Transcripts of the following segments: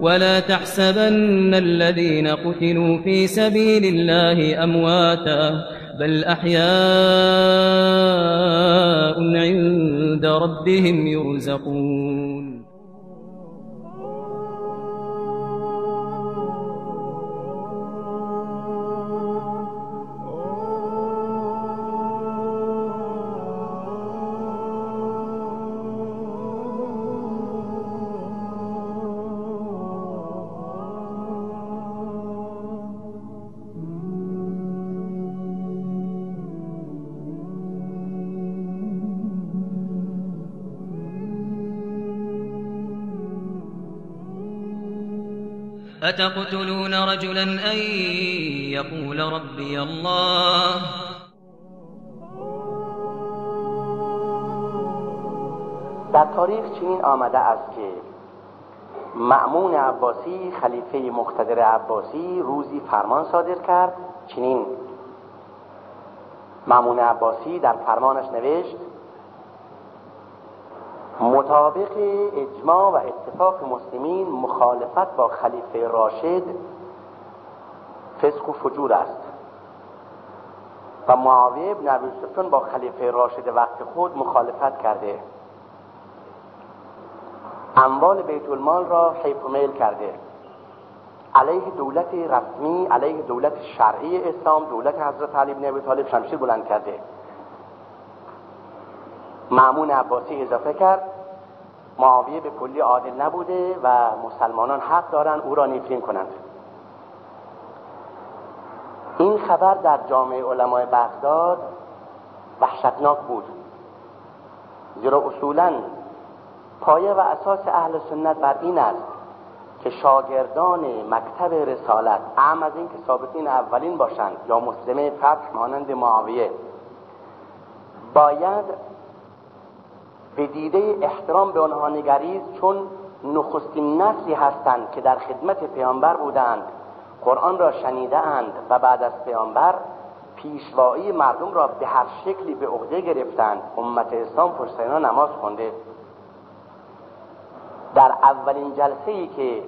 ولا تحسبن الذين قتلوا في سبيل الله أمواتا بل أحياء عند ربهم يرزقون. أتقتلون رجلا أن يقول ربي الله؟ در تاریخ چنین آمده است که معمون عباسی خلیفه مقتدر عباسی روزی فرمان صادر کرد. چنین معمون عباسی در فرمانش نوشت مطابق اجماع و اتفاق مسلمین مخالفت با خلیفه راشد فسق و فجور است. و معاویه ابن ابی سفیان با خلیفه راشد وقت خود مخالفت کرده. اموال بیت المال را حیف و میل کرده. علیه دولت رسمی علیه دولت شرعی اسلام دولت حضرت علی بن ابی طالب شمشیر بلند کرده. معمون عباسی اضافه کرد. معاویه به کلی عادل نبوده و مسلمانان حق دارن او را نفرین کنند. این خبر در جامعه علمای بغداد وحشتناک بود. زیرا اصولا پایه و اساس اهل سنت بر این است که شاگردان مکتب رسالت اهم از اینکه ثابتین اولین باشند یا مسلمه فتح مانند معاویه باید به دیده احترام به آنها نگریست چون نخستین نسلی هستند که در خدمت پیامبر بودند. قرآن را شنیده اند و بعد از پیامبر پیشوایی مردم را به هر شکلی به عهده گرفتند. امت اسلام پشت نماز خونده. در اولین جلسه ای که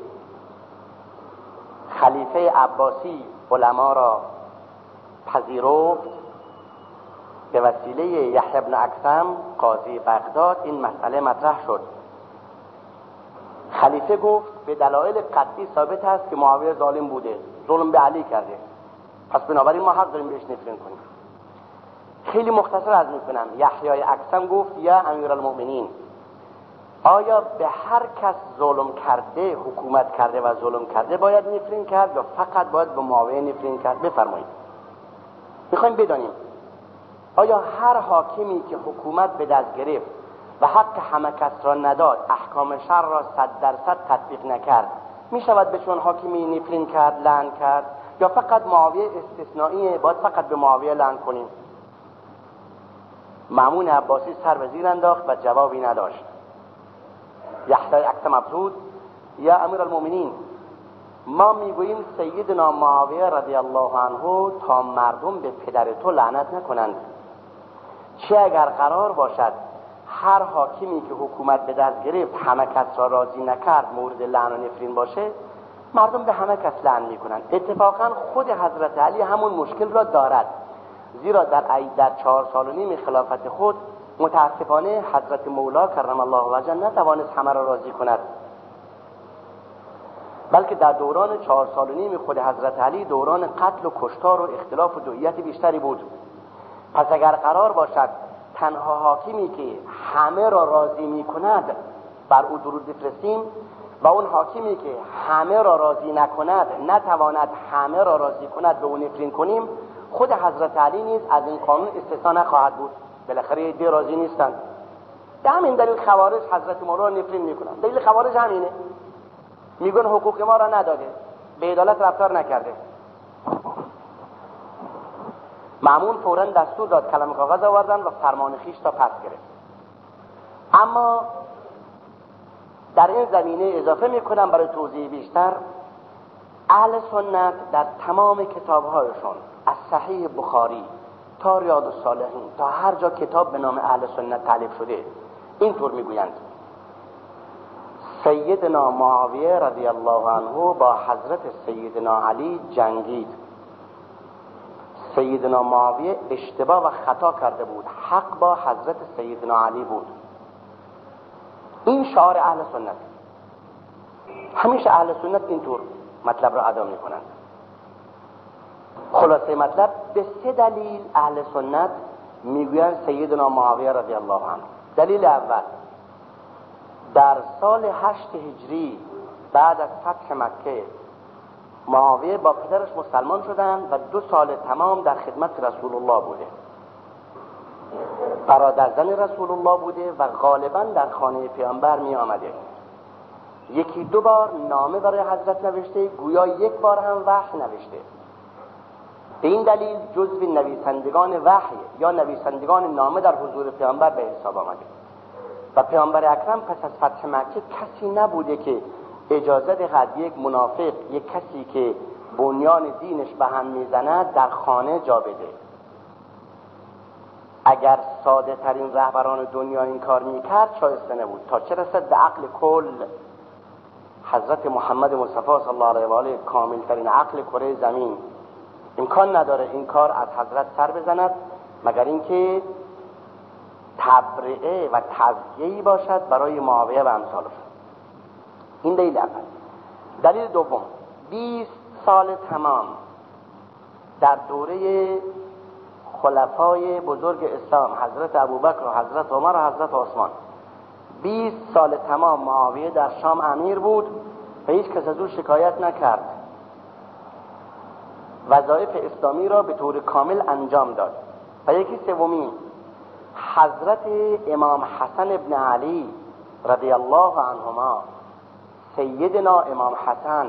خلیفه عباسی علما را پذیرفت به وسیله یحیی بن اکثم قاضی بغداد این مسئله مطرح شد. خلیفه گفت به دلایل قطعی ثابت است که معاویه ظالم بوده. ظلم به علی کرده. پس بنابراین ما حق داریم بهش نفرین کنیم. خیلی مختصر از می‌کنم یحیای اکثم گفت یا امیر المؤمنین آیا به هر کس ظلم کرده حکومت کرده و ظلم کرده باید نفرین کرد یا فقط باید به معاویه نفرین کرد؟ بفرمایید. می‌خوایم بدانیم آیا هر حاکمی که حکومت به دست گرفت و حق همه کس را نداد احکام شر را صد درصد تطبیق نکرد می شود به چون حاکمی نفرین کرد لعن کرد؟ یا فقط معاویه استثنائیه باید فقط به معاویه لعن کنیم؟ معمون عباسی سر به زیر انداخت و جوابی نداشت. یحیای عکس مبسود یا امیر المؤمنین ما می‌گوییم سیدنا معاویه رضی الله عنه تا مردم به پدر تو لعنت نکنند. چه اگر قرار باشد هر حاکمی که حکومت به دست گرفت همه کس را راضی نکرد مورد لعن و نفرین باشه مردم به همه کس لعن می‌کنند اتفاقا خود حضرت علی همون مشکل را دارد. زیرا در در چهار سال و نیم خلافت خود متاسفانه حضرت مولا کرم الله وجه نتوانست همه را راضی کند. بلکه در دوران چهار سال و نیم خود حضرت علی دوران قتل و کشتار و اختلاف و دویت بیشتری بود. پس اگر قرار باشد تنها حاکمی که همه را راضی می کند بر او درود بفرستیم و اون حاکمی که همه را راضی نکند نتواند همه را راضی کند به اون نفرین کنیم خود حضرت علی نیز از این قانون استثنا نخواهد بود. بالاخره دی راضی نیستند. به همین دلیل خوارج حضرت مولا را نفرین می‌کنند. دلیل خوارج همینه. میگن حقوق ما را نداده. به عدالت رفتار نکرده. معمون فورا دستور داد کلم کاغذ آوردن و فرمان خیش تا پس گرفت. اما در این زمینه اضافه می‌کنم برای توضیح بیشتر اهل سنت در تمام کتابهایشون از صحیح بخاری تا ریاض الصالحین تا هر جا کتاب به نام اهل سنت تعلیف شده اینطور می‌گویند. سیدنا معاویه رضی الله عنه با حضرت سیدنا علی جنگید. سیدنا معاویه اشتباه و خطا کرده بود. حق با حضرت سیدنا علی بود. این شعار اهل سنت. همیشه اهل سنت اینطور مطلب را ادا کنند خلاصه مطلب به سه دلیل اهل سنت می‌گویند سیدنا معاویه رضی الله عنه. دلیل اول در سال هشت هجری بعد از فتح مکه معاویه با پدرش مسلمان شدن و دو سال تمام در خدمت رسول الله بوده. برادرزن رسول الله بوده و غالبا در خانه پیامبر می آمده. یکی دو بار نامه برای حضرت نوشته گویا یک بار هم وحی نوشته. به این دلیل جزو نویسندگان وحی یا نویسندگان نامه در حضور پیامبر به حساب آمده. و پیامبر اکرم پس از فتح مکه کسی نبوده که اجازه دهد یک منافق یک کسی که بنیان دینش به هم می‌زند در خانه جا بده. اگر ساده ترین رهبران دنیا این کار می‌کرد شایسته نبود. تا چه رسد به عقل کل؟ حضرت محمد مصطفی صلی الله علیه و آله کامل ترین عقل کره زمین. امکان نداره این کار از حضرت سر بزند مگر اینکه تبرئه و تزکیه‌ای باشد برای معاویه و امثالش. این دلیل اول دلیل دوم 20 سال تمام در دوره خلفای بزرگ اسلام حضرت ابوبکر و حضرت عمر و حضرت عثمان. 20 سال تمام معاویه در شام امیر بود و هیچ کس از او شکایت نکرد. وظایف اسلامی را به طور کامل انجام داد. و یکی سومی حضرت امام حسن ابن علی رضی الله عنهما سیدنا امام حسن.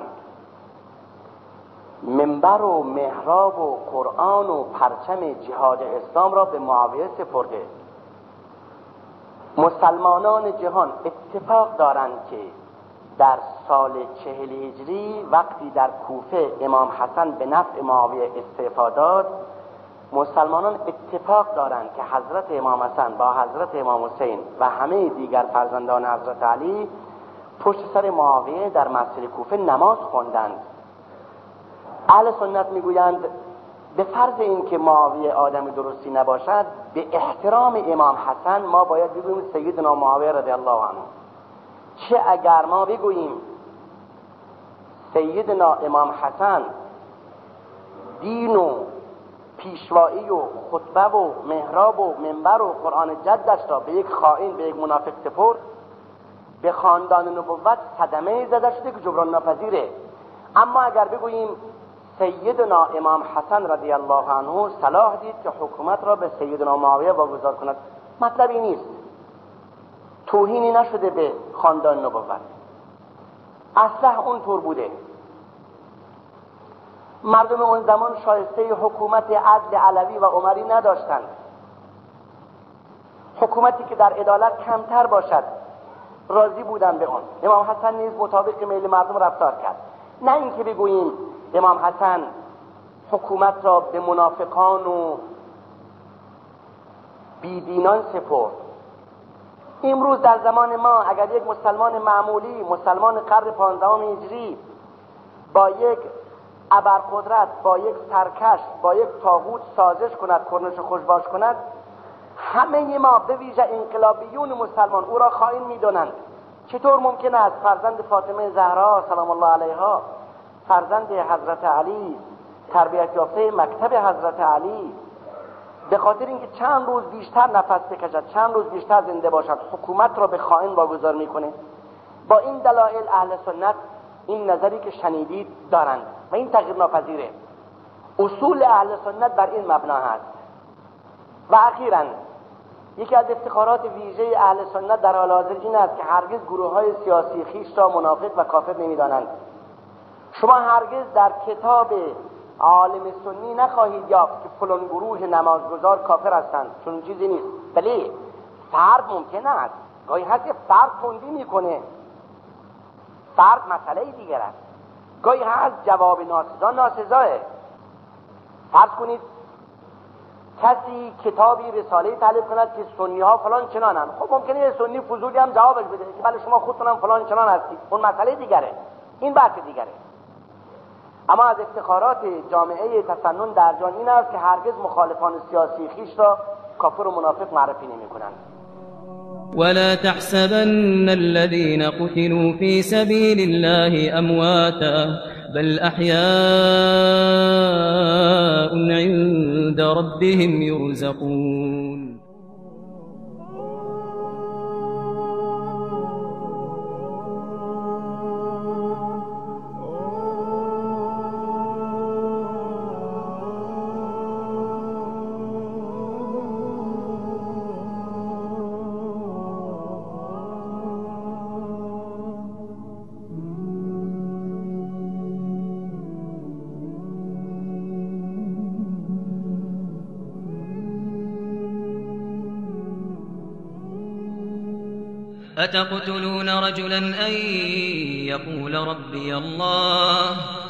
منبر و محراب و قرآن و پرچم جهاد اسلام را به معاویه سپرده. مسلمانان جهان اتفاق دارند که در سال چهل هجری وقتی در کوفه امام حسن به نفع معاویه استعفا داد مسلمانان اتفاق دارند که حضرت امام حسن با حضرت امام حسین و همه دیگر فرزندان حضرت علی پشت سر معاویه در مسجد کوفه نماز خواندند. اهل سنت می‌گویند به فرض اینکه معاویه آدم درستی نباشد به احترام امام حسن ما باید بگوییم سیدنا معاویه رضی الله عنه. چه اگر ما بگوییم سیدنا امام حسن دین و پیشوایی و خطبه و محراب و منبر و قرآن جدش را به یک خائن به یک منافق سپرد به خاندان نبوت صدمه زده شده که جبران ناپذیره. اما اگر بگوییم سیدنا امام حسن رضی الله عنه صلاح دید که حکومت را به سیدنا معاویه واگذار کند مطلبی نیست. توهینی نشده به خاندان نبوت. اصلا اونطور بوده. مردم اون زمان شایسته حکومت عدل علوی و عمری نداشتند. حکومتی که در عدالت کمتر باشد. راضی بودن به اون. امام حسن نیز مطابق میل مردم رفتار کرد. نه اینکه بگوییم امام حسن حکومت را به منافقان و بیدینان سپرد. امروز در زمان ما اگر یک مسلمان معمولی مسلمان قرن پانزدهم هجری با یک ابرقدرت با یک سرکش با یک تاغوت سازش کند کرنش خوشباش کند همه ما به ویژه انقلابیون مسلمان او را خائن می‌دانند. چطور ممکن است فرزند فاطمه زهرا سلام الله علیها فرزند حضرت علی تربیت یافته مکتب حضرت علی به خاطر اینکه چند روز بیشتر نفس بکشد چند روز بیشتر زنده باشد حکومت را به خائن واگذار می‌کنه. با این دلایل اهل سنت این نظری که شنیدید دارند و این تغییر ناپذیره. اصول اهل سنت بر این مبنا هست. و اخیرا یکی از افتخارات ویژه اهل سنت در حال حاضر این است که هرگز گروه های سیاسی خیش را منافق و کافر نمی‌دانند. شما هرگز در کتاب عالم سنی نخواهید یافت که فلان گروه نمازگزار کافر هستند. چون چیزی نیست. بله فرد ممکن است. گاهی هست که فرد تندی می‌کنه. فرد مسئله دیگر است. گاهی هست جواب ناسزا ناسزاه فرض کنید کسی کتابی رساله تعلیف کند که سنی ها فلان چنانن. خب ممکنه یه سنی فضولی هم جوابش بده. که بله شما خودتونم فلان چنان هستید. اون مسئله دیگره. این بحث دیگره. اما از افتخارات جامعه تسنن در جان این است که هرگز مخالفان سیاسی خیش را کافر و منافق معرفی نمی کنند ولا تحسبن الذين قتلوا في سبيل الله امواتا بل احياء عند ربهم يرزقون أتقتلون رجلا أن يقول ربي الله